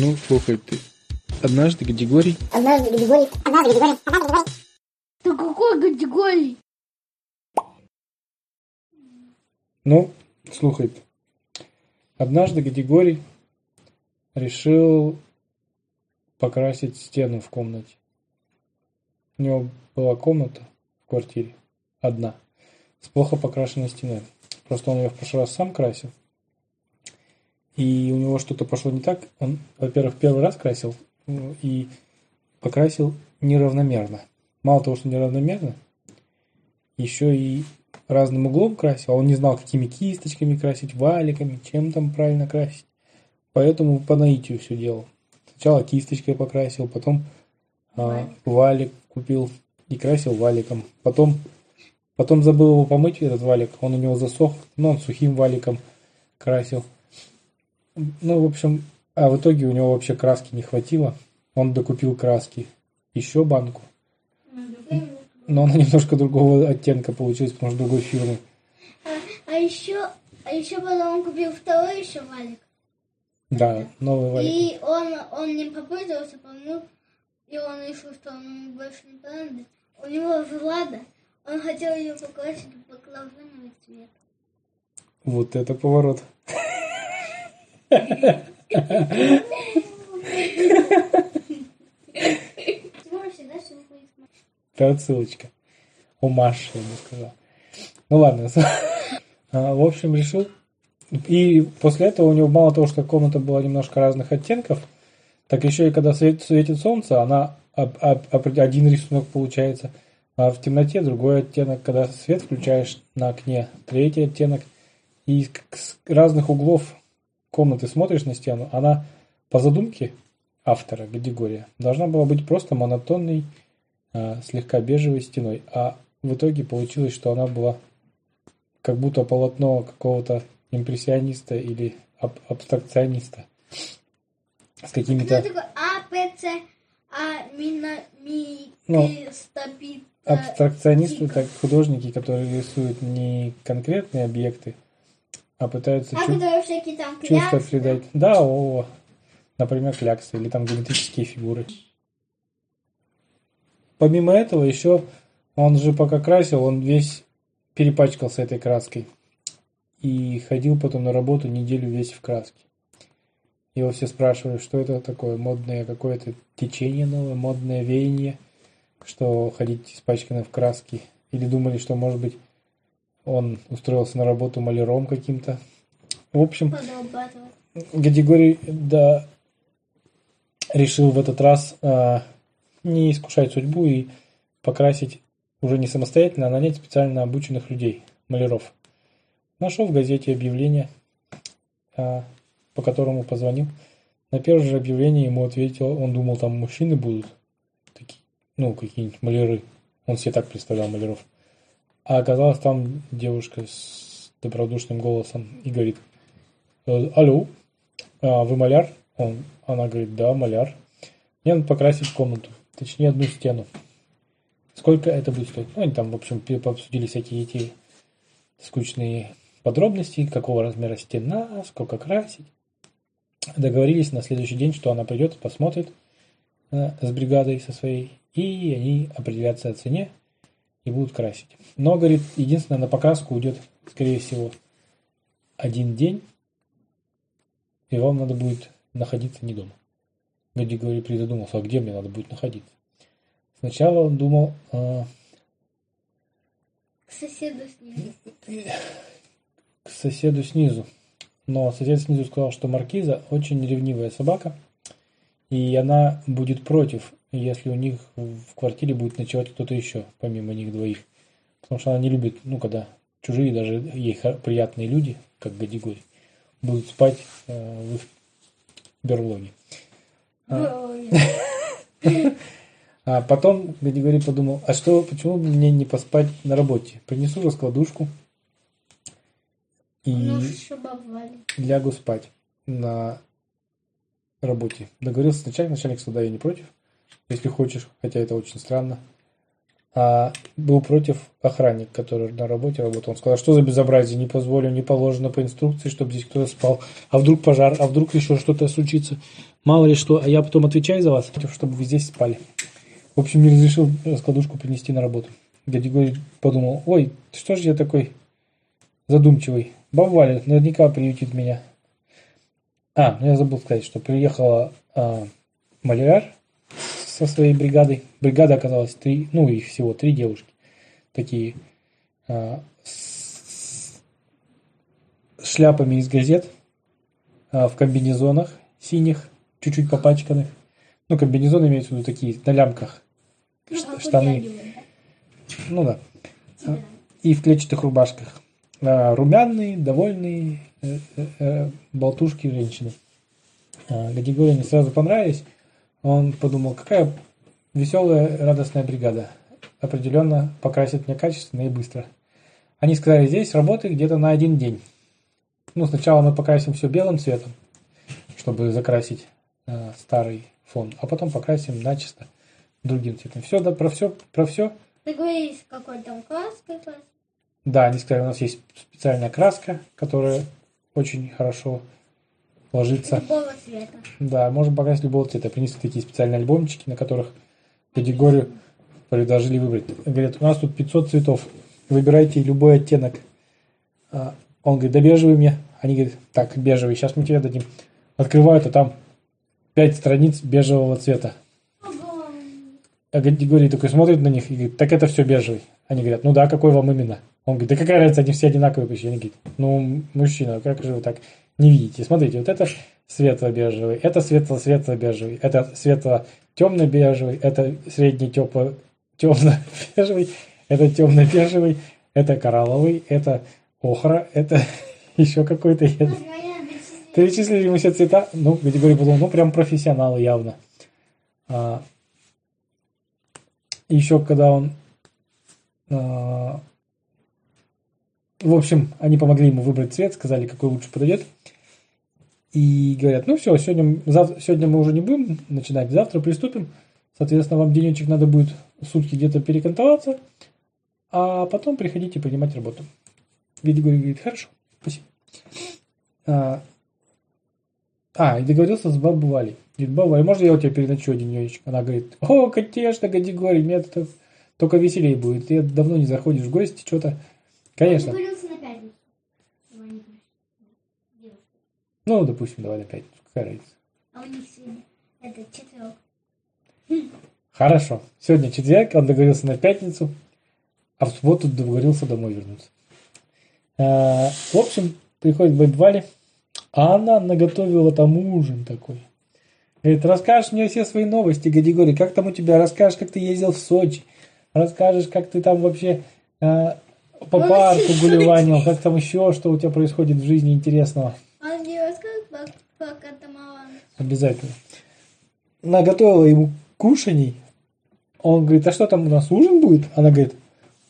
Ну, слухай ты. Однажды Гадигорий... Однажды Гадигорий... Однажды Гадигорий... Однажды Гадигорий... Да какой категории? Ну, слухай ты. Однажды Гадигорий решил покрасить стену в комнате. У него была комната в квартире, одна, с плохо покрашенной стеной. Просто он ее в прошлый раз сам красил. И у него что-то пошло не так. Он, во-первых, первый раз красил ну, и покрасил неравномерно. Мало того, что неравномерно, еще и разным углом красил. А он не знал, какими кисточками красить, валиками, чем там правильно красить. Поэтому по наитию все делал. Сначала кисточкой покрасил, потом а, валик купил и красил валиком. Потом, потом забыл его помыть, этот валик. Он у него засох, но он сухим валиком красил. Ну, в общем, а в итоге у него вообще краски не хватило. Он докупил краски. Еще банку. Но она немножко другого оттенка получилась, потому что другой фирмы. А, а еще, а еще потом он купил второй еще валик. Да, новый валик. И он, он не попользовался, помыл, и он решил, что он ему больше не понадобится. У него Влада, он хотел ее покрасить в баклажановый цвет. Вот это поворот. Это отсылочка. У Маши, я бы сказал. Ну ладно. А, В общем, решил. И после этого у него мало того, что комната была немножко разных оттенков, так еще и когда свет- светит солнце, она об- об- один рисунок получается, а в темноте другой оттенок, когда свет включаешь на окне, третий оттенок. И с разных углов комнаты смотришь на стену, она по задумке автора Гадигория должна была быть просто монотонной, а, слегка бежевой стеной. А в итоге получилось, что она была как будто полотно какого-то импрессиониста или аб- абстракциониста с какими-то Ну, абстракционисты, это художники, которые рисуют не конкретные объекты, а пытаются А чу- которые всякие там чувства придать. Да, о, например, кляксы или там геометрические фигуры. Помимо этого, еще он же пока красил, он весь перепачкался этой краской. И ходил потом на работу неделю весь в краске. Его все спрашивали, что это такое модное какое-то течение новое, модное веяние, что ходить испачканным в краске. Или думали, что, может быть, он устроился на работу маляром каким-то. В общем. Гадигорий, да, решил в этот раз а, не искушать судьбу и покрасить уже не самостоятельно, а нанять специально обученных людей, маляров. Нашел в газете объявление, а, по которому позвонил. На первое же объявление ему ответил, он думал, там мужчины будут, такие, ну, какие-нибудь маляры. Он себе так представлял маляров. А оказалось, там девушка с добродушным голосом и говорит, «Э, алло, а, вы маляр? Он, она говорит, да, маляр. Мне надо покрасить комнату, точнее одну стену. Сколько это будет стоить? Ну, они там, в общем, пе- обсудили всякие эти скучные подробности, какого размера стена, сколько красить. Договорились на следующий день, что она придет, посмотрит э, с бригадой со своей, и они определятся о цене и будут красить. Но, говорит, единственное, на покраску уйдет, скорее всего, один день, и вам надо будет находиться не дома. Гади говорит, призадумался, а где мне надо будет находиться? Сначала он думал, а, К соседу с ним. к соседу снизу. Но сосед снизу сказал, что маркиза очень ревнивая собака, и она будет против, если у них в квартире будет ночевать кто-то еще, помимо них двоих. Потому что она не любит, ну, когда чужие, даже ей приятные люди, как Гадигорий, будут спать э, в их берлоге. Ой. А потом Гадигорий подумал, а что, почему бы мне не поспать на работе? Принесу раскладушку и лягу спать на работе. Договорился с начальником, начальник суда я не против, если хочешь, хотя это очень странно. а был против охранник, который на работе работал. Он сказал, что за безобразие, не позволю, не положено по инструкции, чтобы здесь кто-то спал. А вдруг пожар, а вдруг еще что-то случится. Мало ли что, а я потом отвечаю за вас, чтобы вы здесь спали. В общем, не разрешил раскладушку принести на работу. Дядя Григорий подумал, ой, что же я такой задумчивый. Баба Валя наверняка приютит меня. А, ну я забыл сказать, что приехала а, маляр со своей бригадой. Бригада оказалась три, ну их всего три девушки. Такие а, с шляпами из газет, а, в комбинезонах синих, чуть-чуть попачканных. Ну, комбинезоны имеются в виду такие, на лямках. Ну, как штаны. Ну да. А, И в клетчатых рубашках. А, Румяные, довольные э, э, э, болтушки женщины. А, Гадигорию они сразу понравились. Он подумал, какая веселая, радостная бригада. Определенно покрасит меня качественно и быстро. Они сказали, здесь работы где-то на один день. Ну, сначала мы покрасим все белым цветом, чтобы закрасить э, старый фон, а потом покрасим начисто другим цветом. Все, да, про все, про все. Ты говоришь, какой там краской. Да, они сказали, у нас есть специальная краска, которая очень хорошо ложится. Любого цвета. Да, можем покрасить любого цвета. Принесли такие специальные альбомчики, на которых категорию предложили выбрать. Говорят, у нас тут 500 цветов. Выбирайте любой оттенок. А, Он говорит, да бежевый мне. Они говорят, так, бежевый, сейчас мы тебе дадим. Открывают, а там 5 страниц бежевого цвета. А Григорий такой смотрит на них и говорит, так это все бежевый. Они говорят, ну да, какой вам именно? Он говорит, да какая разница, они все одинаковые почти. Они говорят, ну, мужчина, как же вы так не видите? Смотрите, вот это светло-бежевый, это светло-светло-бежевый, это светло-темно-бежевый, это средний тепло темно-бежевый, это темно-бежевый, это коралловый, это охра, это еще какой-то. Я Ну. Перечислили мы все цвета. Ну, Григорий подумал, ну, прям профессионалы явно. А, еще когда он... а, в общем, они помогли ему выбрать цвет, сказали, какой лучше подойдет. И говорят, ну все, сегодня, зав- сегодня мы уже не будем начинать, завтра приступим. Соответственно, вам денечек надо будет сутки где-то перекантоваться, а потом приходите принимать работу. Григорий говорит, хорошо, спасибо. А, а, и договорился с бабой Валей. Говорит, баба Валя, можно я у тебя переночую один денечек? Она говорит, о, конечно, Гадигорий, мне это только веселее будет. Ты давно не заходишь в гости, что-то. Конечно. Ну, допустим, давай на пятницу. Какая разница? А у них сегодня это четверг. Хорошо. Сегодня четверг, он договорился на пятницу, а в субботу договорился домой вернуться. А, В общем, приходит баба Валя, а она наготовила там ужин такой. Говорит, расскажешь мне все свои новости, Гадигорий, как там у тебя, расскажешь, как ты ездил в Сочи, расскажешь, как ты там вообще а, по Ой, парку гулеванил, как там еще, что у тебя происходит в жизни интересного. Катамаран. Обязательно. Наготовила ему кушаний. Он говорит, а что там у нас ужин будет? Она говорит,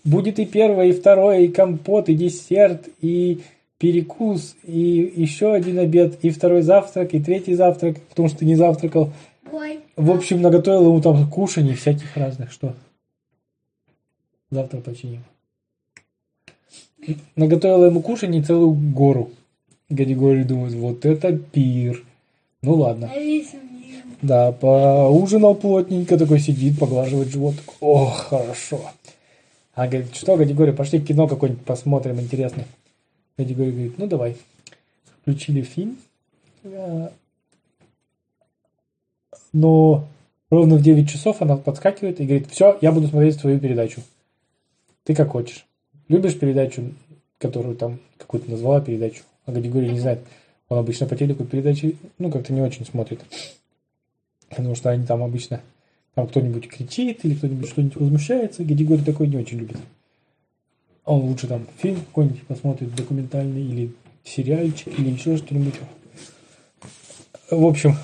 будет и первое, и второе, и компот, и десерт, и перекус, и еще один обед, и второй завтрак, и третий завтрак, потому что ты не завтракал. Ой. В общем, наготовила ему там кушаний всяких разных. Что? Завтра починим. Наготовила ему кушаний целую гору. Гадигорий думает, вот это пир. Ну ладно. Да, поужинал плотненько, такой сидит, поглаживает живот. О, хорошо. А говорит, что, Гадигорий, пошли кино какое-нибудь посмотрим интересное. Гадигорий говорит, ну давай. Включили фильм. Э, Но ровно в 9 часов она подскакивает и говорит, все, я буду смотреть твою передачу. Ты как хочешь. Любишь передачу, которую там какую-то назвала передачу? А Гадигорий не знает. Он обычно по телеку передачи, ну, как-то не очень смотрит. Потому что они там обычно, там кто-нибудь кричит или кто-нибудь что-нибудь возмущается. Гадигорий такой не очень любит. Он лучше там фильм какой-нибудь посмотрит, документальный или сериальчик, или еще что-нибудь. В общем,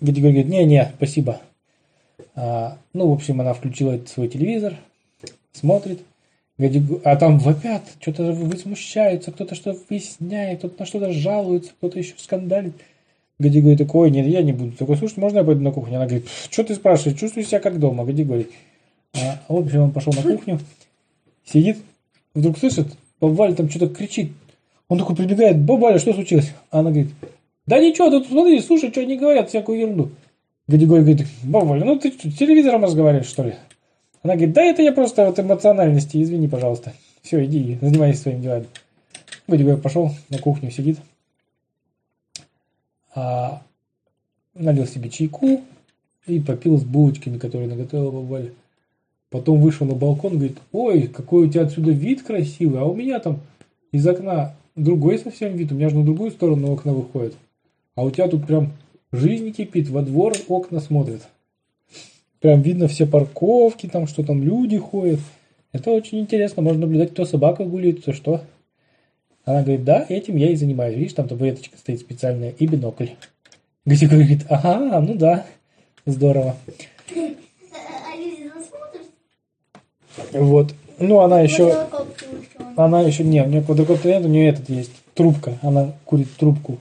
Гадигорий говорит, не-не, спасибо. А, ну, в общем, она включила свой телевизор, смотрит, а там вопят, что-то возмущаются, кто-то что-то выясняет, кто-то на что-то жалуется, кто-то еще скандалит. Гади говорит, такой, нет, я не буду такой слушать, можно я пойду на кухню? Она говорит, что ты спрашиваешь, чувствую себя как дома, Гади говорит. А, в общем, он пошел на кухню, сидит, вдруг слышит, баба Валя там что-то кричит. Он такой прибегает, баба Валя, что случилось? А она говорит, да ничего, тут смотри, слушай, что они говорят, всякую ерунду. Гадигорий говорит, баба Валя, ну ты что, телевизором разговариваешь, что ли? Она говорит, да это я просто от эмоциональности, извини, пожалуйста. Все, иди, занимайся своими делами. Гадигорий пошел на кухню, сидит, а, налил себе чайку и попил с булочками, которые наготовила баба Валя. Потом вышел на балкон, говорит, ой, какой у тебя отсюда вид красивый, а у меня там из окна другой совсем вид, у меня же на другую сторону окна выходит. А у тебя тут прям жизнь кипит, во двор окна смотрят. Прям видно все парковки, там что там люди ходят. Это очень интересно, можно наблюдать, кто собака гуляет, кто что. Она говорит, да, этим я и занимаюсь. Видишь, там табуреточка стоит специальная и бинокль. Гатик говорит, ага, ну да, здорово. Вот. Ну, она еще, она еще, не, у нее квадрокоптер нет, у нее этот есть, трубка. Она курит трубку.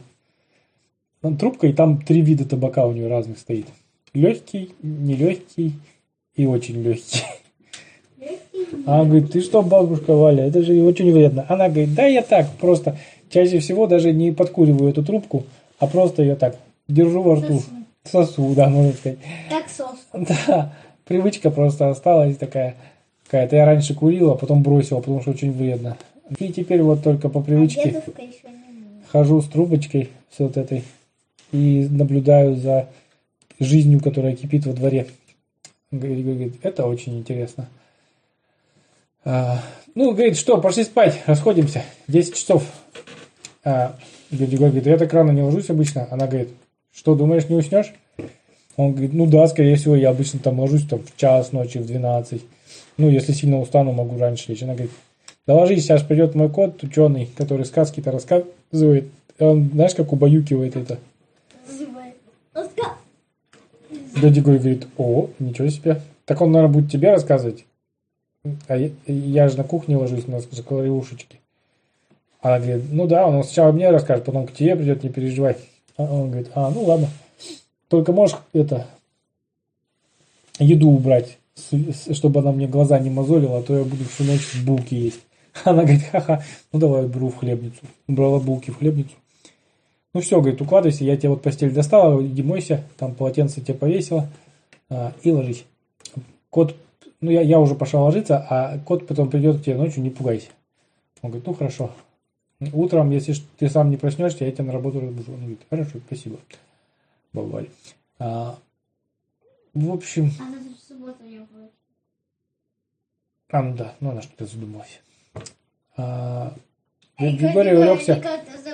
Там трубка, и там три вида табака у нее разных стоит. Легкий, нелегкий и очень легкий. Она говорит, ты что, бабушка Валя, это же очень вредно. Она говорит, да я так, просто чаще всего даже не подкуриваю эту трубку, а просто ее так держу во рту. Сосу, да, можно сказать. Как сос. Да, привычка просто осталась такая какая-то. Я раньше курила, а потом бросила, потому что очень вредно. И теперь вот только по А привычке умеет. хожу с трубочкой, с вот этой, и наблюдаю за жизнью, которая кипит во дворе. Говорит, говорит, это очень интересно. А, ну, говорит, что, пошли спать, расходимся, 10 часов. А, Григорий говорит, я так рано не ложусь обычно. Она говорит, что, думаешь, не уснешь? Он говорит, ну да, скорее всего, я обычно там ложусь там, в час ночи, в 12. Ну, если сильно устану, могу раньше лечь. Она говорит, да ложись, сейчас придет мой кот, ученый, который сказки-то рассказывает. Он, знаешь, как убаюкивает это. Дядя Григорий говорит, о, ничего себе. Так он, наверное, будет тебе рассказывать. А я, я же на кухне ложусь на заколоревушечке. Она говорит, ну да, он сначала мне расскажет, потом к тебе придет, не переживай. А он говорит, а, ну ладно. Только можешь это, еду убрать, чтобы она мне глаза не мозолила, а то я буду всю ночь булки есть. Она говорит, ха-ха, ну давай уберу в хлебницу. Убрала булки в хлебницу. Ну все, говорит, укладывайся, я тебе вот постель достала, иди мойся, там полотенце тебе повесила а, и ложись. Кот, ну я, я уже пошел ложиться, а кот потом придет к тебе ночью, не пугайся. Он говорит, ну хорошо. Утром, если ты сам не проснешься, я тебя на работу разбужу. Он говорит, хорошо, спасибо. Баба Валя. А, в общем, А на субботу у него будет. а, ну да, ну она что-то задумалась. А, Григорий улегся,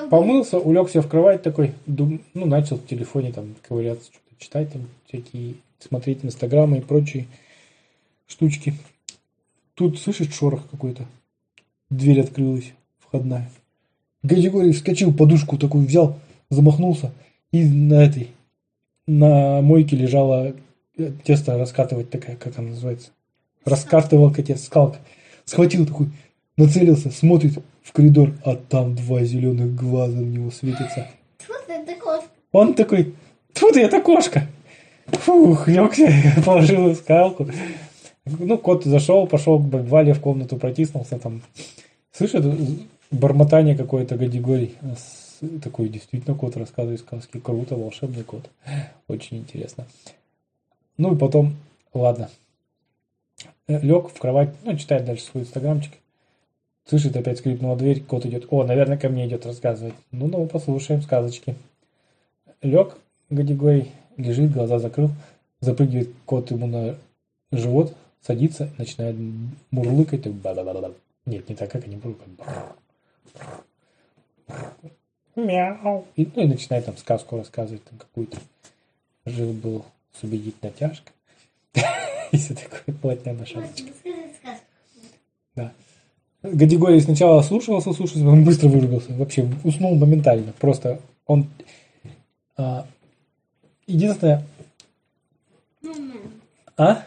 помылся, улегся в кровать такой, дум- ну, начал в телефоне там ковыряться, что-то читать там, всякие, смотреть инстаграмы и прочие штучки. Тут, слышишь, шорох какой-то. Дверь открылась, входная. Григорий вскочил, подушку такую взял, замахнулся, и на этой, на мойке лежала э, тесто раскатывать такая, как она называется, раскатывалка тесто, скалка. Схватил такой, нацелился, смотрит в коридор, а там два зеленых глаза в него светятся. Тьфу это кошка. Он такой, тут это кошка. Фух, легся, положил скалку. Ну, кот зашел, пошел к Вале в комнату, протиснулся там. Слышит бормотание какое-то Гадигорий. С- Такой действительно кот рассказывает сказки. Круто, волшебный кот. Очень интересно. Ну и потом, ладно. Лег в кровать, ну, читает дальше свой инстаграмчик. Слышит, опять скрипнула дверь, кот идет. О, наверное, ко мне идет рассказывать. Ну, ну, послушаем сказочки. Лег, Гадигорий, лежит, глаза закрыл, запрыгивает кот ему на живот, садится, начинает мурлыкать. Нет, не так, как они мурлыкают. Мяу. И, ну и начинает там сказку рассказывать, там какую-то. Жил был победить натяжка. И все такое плотня на шапочке. Да. Гадигорий сначала слушался, слушался, потом быстро вырубился. Вообще уснул моментально. Просто он... а, единственное... А?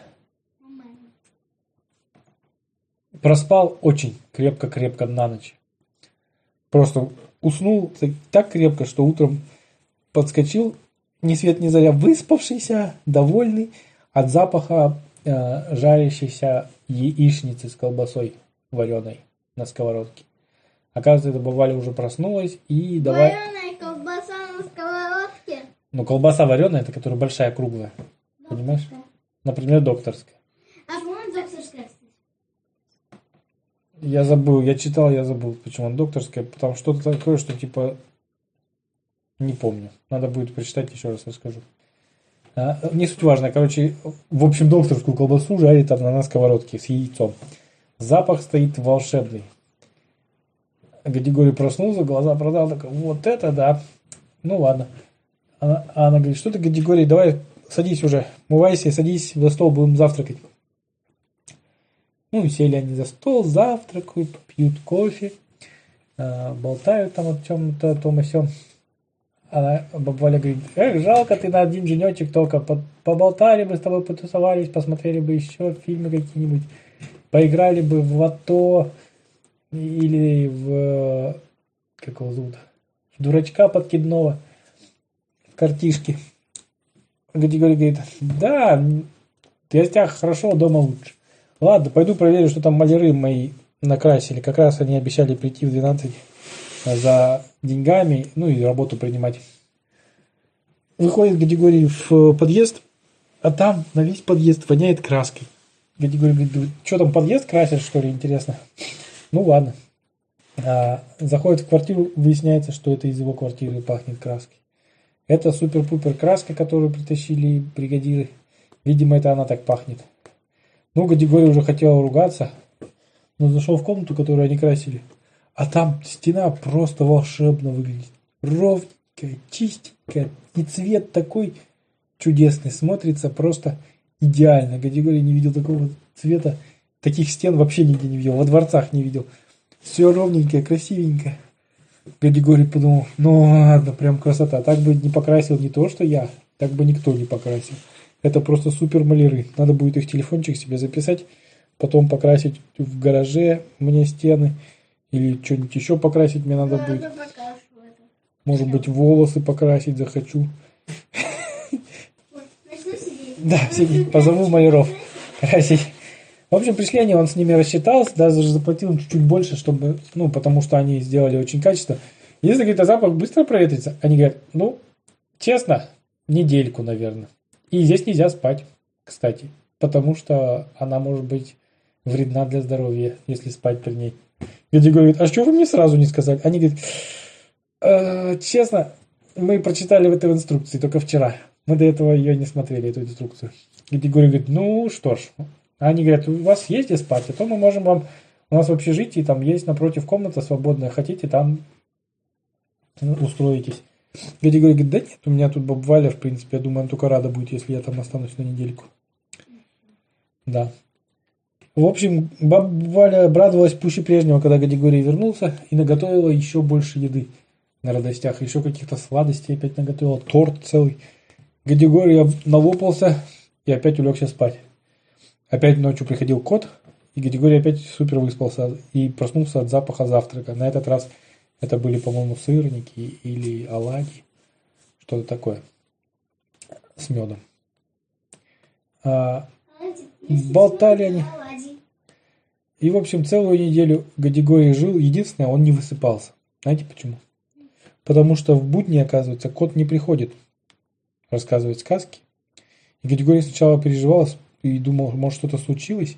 Проспал очень крепко-крепко на ночь. Просто уснул так крепко, что утром подскочил, ни свет ни заря, выспавшийся, довольный от запаха э, жарящейся яичницы с колбасой вареной на сковородке. Оказывается, это бывали уже проснулась и давай... Вареная колбаса на сковородке. Ну, колбаса вареная, это которая большая, круглая. Понимаешь? Например, докторская. А по-моему, докторская, кстати. Я забыл, я читал, я забыл, почему она докторская. Там что-то такое, что типа... Не помню. Надо будет прочитать, еще раз расскажу. А, не суть важно. Короче, в общем, докторскую колбасу жарит она на сковородке с яйцом. Запах стоит волшебный. Гадигорий проснулся, глаза продал, такой, вот это да. Ну ладно. Она, а она говорит, что ты, Гадигорий, давай садись уже, мывайся, садись за стол, будем завтракать. Ну и сели они за стол, завтракают, пьют кофе, э, болтают там о чем-то, о том и сём. Она, баба Валя говорит, эх, жалко ты на один денечек только, по- поболтали бы с тобой, потусовались, посмотрели бы еще фильмы какие-нибудь, поиграли бы в лото или в, как его зовут, в дурачка подкидного, в картишки. Григорий говорит, да, в гостях хорошо, дома лучше. Ладно, пойду проверю, что там маляры мои накрасили. Как раз они обещали прийти в 12 за деньгами, ну и работу принимать. Выходит Гадигорий в подъезд, а там на весь подъезд воняет краской. Гадигорий говорит, что там подъезд красят, что ли, интересно? Ну ладно. А, заходит в квартиру, выясняется, что это из его квартиры пахнет краской. Это супер-пупер краска, которую притащили бригадиры. Видимо, это она так пахнет. Ну, Гадигорий уже хотел ругаться, но зашел в комнату, которую они красили. А там стена просто волшебно выглядит. Ровненькая, чистенькая. И цвет такой чудесный. Смотрится просто идеально. Гадигорий не видел такого цвета. Таких стен вообще нигде не видел. Во дворцах не видел. Все ровненькое, красивенькое. Гадигорий подумал, ну ладно, прям красота. Так бы не покрасил не то, что я, так бы никто не покрасил. Это просто супер маляры. Надо будет их телефончик себе записать, потом покрасить в гараже мне стены или что-нибудь еще покрасить мне надо будет. Может быть волосы покрасить захочу. Да, сидеть, позову маляров красить. В общем, пришли они, он с ними рассчитался, даже заплатил чуть-чуть больше, чтобы, ну, потому что они сделали очень качественно. Если, говорит, а запах быстро проветрится, они говорят, ну, честно, недельку, наверное. И здесь нельзя спать, кстати, потому что она может быть вредна для здоровья, если спать при ней. Люди говорят, а что вы мне сразу не сказали? Они говорят, «Э, честно, мы прочитали в этой инструкции только вчера. Мы до этого ее не смотрели, эту инструкцию. И Григорий говорит, ну что ж. Они говорят, у вас есть где спать, а то мы можем вам... У нас в общежитии там есть напротив комната свободная, хотите там устроитесь. Григорий говорит, да нет, у меня тут баб Валя, в принципе, я думаю, она только рада будет, если я там останусь на недельку. Да. В общем, баба Валя обрадовалась пуще прежнего, когда Гадигорий вернулся и наготовила еще больше еды на радостях. Еще каких-то сладостей опять наготовила, торт целый. Гадигорий налопался и опять улегся спать. Опять ночью приходил кот, и Гадигорий опять супер выспался и проснулся от запаха завтрака. На этот раз это были, по-моему, сырники или оладьи, что-то такое с медом. А, Болтали они. И, в общем, целую неделю Гадигорий жил. Единственное, он не высыпался. Знаете почему? Потому что в будни, оказывается, кот не приходит рассказывать сказки. И Гадигорий сначала переживал и думал, может, что-то случилось.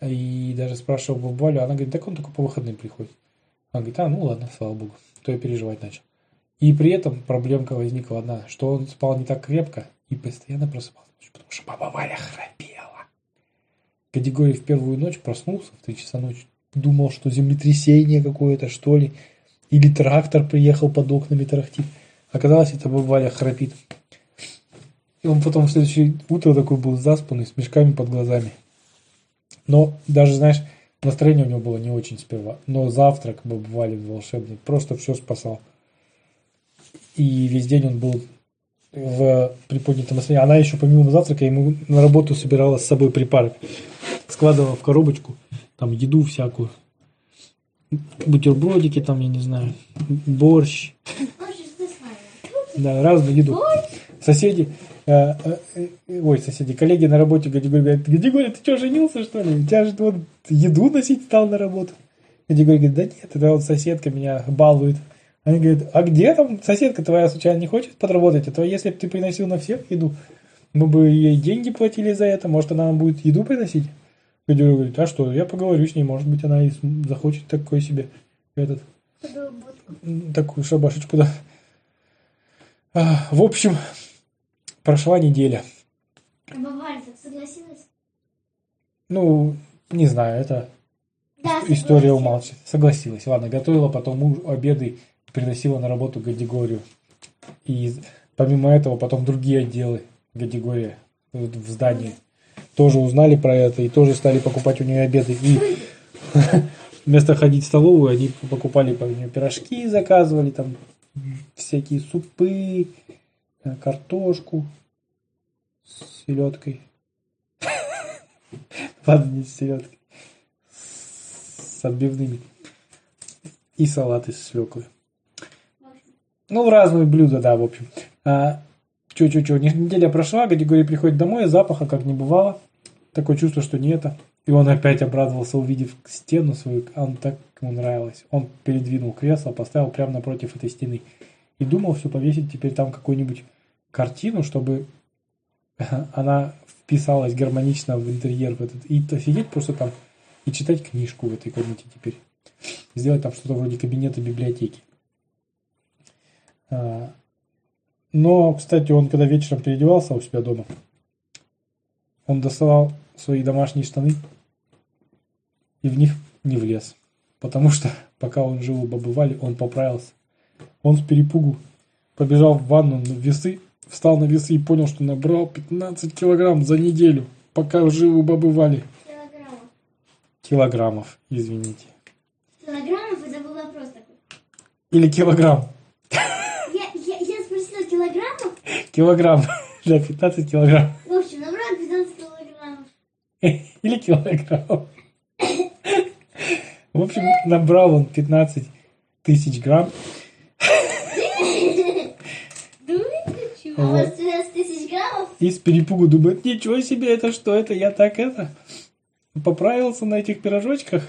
И даже спрашивал бабу Валю. Она говорит, так он только по выходным приходит. Она говорит, а, ну ладно, слава богу. То я переживать начал. И при этом проблемка возникла одна, что он спал не так крепко и постоянно просыпался, потому что баба Валя храпела. Гадигорий в первую ночь проснулся в 3 часа ночи, думал, что землетрясение какое-то, что ли, или трактор приехал под окнами тарахтит. Оказалось, это баба Валя храпит. И он потом в следующее утро такой был заспанный, с мешками под глазами. Но даже, знаешь, настроение у него было не очень сперва. Но завтрак баба Вали волшебный, просто все спасал. И весь день он был в приподнятом настроении. Она еще помимо завтрака ему на работу собирала с собой припарок. Складывала в коробочку там еду всякую. Бутербродики там, я не знаю, борщ. Да, разную еду. Соседи, э, э, э, ой, соседи, коллеги на работе Гадигорий говорят, Гадигорий, ты что, женился, что ли? У тебя же вот еду носить стал на работу. Гадигорий говорит, да нет, это вот соседка меня балует. Они говорят, а где там соседка твоя случайно не хочет подработать? А то если бы ты приносил на всех еду, мы бы ей деньги платили за это, может она нам будет еду приносить? Гадигорий говорит, а что, я поговорю с ней, может быть она и захочет такой себе этот Подработку. такую шабашечку, да. А, в общем, прошла неделя. А Бабаля так согласилась? Ну, не знаю, это Да, история согласилась. умалчивает. Согласилась. Ладно, готовила потом обеды, приносила на работу Гадигорию. И помимо этого потом другие отделы Гадигория в здании тоже узнали про это и тоже стали покупать у нее обеды. И вместо ходить в столовую, они покупали по нее пирожки, заказывали там всякие супы, картошку с селедкой. Ладно, не с селедкой. С отбивными. И салат из свеклы. Ну, разные блюда, да, в общем. А, чё-чё-чё, неделя прошла, Гадигорий приходит домой, запаха как не бывало. Такое чувство, что не это. И он опять обрадовался, увидев стену свою, он так ему нравилось. Он передвинул кресло, поставил прямо напротив этой стены. И думал все повесить теперь там какую-нибудь картину, чтобы она вписалась гармонично в интерьер. В этот, и сидеть просто там и читать книжку в этой комнате теперь. Сделать там что-то вроде кабинета библиотеки. А, Но, кстати, он когда вечером переодевался у себя дома, он доставал свои домашние штаны и в них не влез. Потому что, пока он жил у бабы Вали, он поправился. Он с перепугу побежал в ванну на весы, встал на весы и понял, что набрал 15 килограмм за неделю, пока жил у бабы Вали. Килограммов. Килограммов, извините. Килограммов это был вопрос такой. Или килограмм. Я, я, я спросила килограммов. Килограмм. Да, 15 килограмм. В общем, набрал 15 килограммов. Или килограмм. В общем, набрал он 15 тысяч грамм. Вот. у вас 13 тысяч граммов? И с перепугу думает, ничего себе, это что, это я так это... Поправился на этих пирожочках.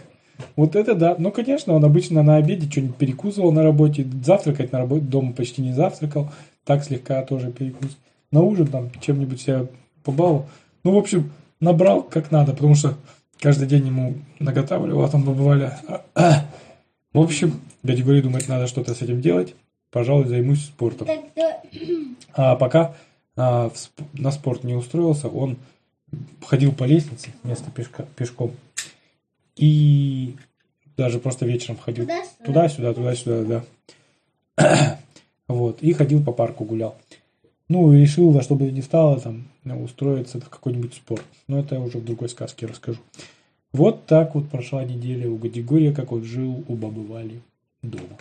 Вот это да. Ну, конечно, он обычно на обеде что-нибудь перекусывал на работе. Завтракать на работе дома почти не завтракал. Так слегка тоже перекус. На ужин там чем-нибудь себя побаловал. Ну, в общем, набрал как надо, потому что каждый день ему наготавливал, а там побывали. В общем, дядя Григорий думает, надо что-то с этим делать. Пожалуй, займусь спортом. А пока а, в на спорт не устроился, он ходил по лестнице вместо пешка, пешком. И даже просто вечером ходил Туда-сюда. туда-сюда, да. Вот. И ходил по парку, гулял. Ну, и решил, во что бы ни стало, там, устроиться в какой-нибудь спорт. Но это я уже в другой сказке расскажу. Вот так вот прошла неделя у Гадигория, как он жил у бабы Вали дома.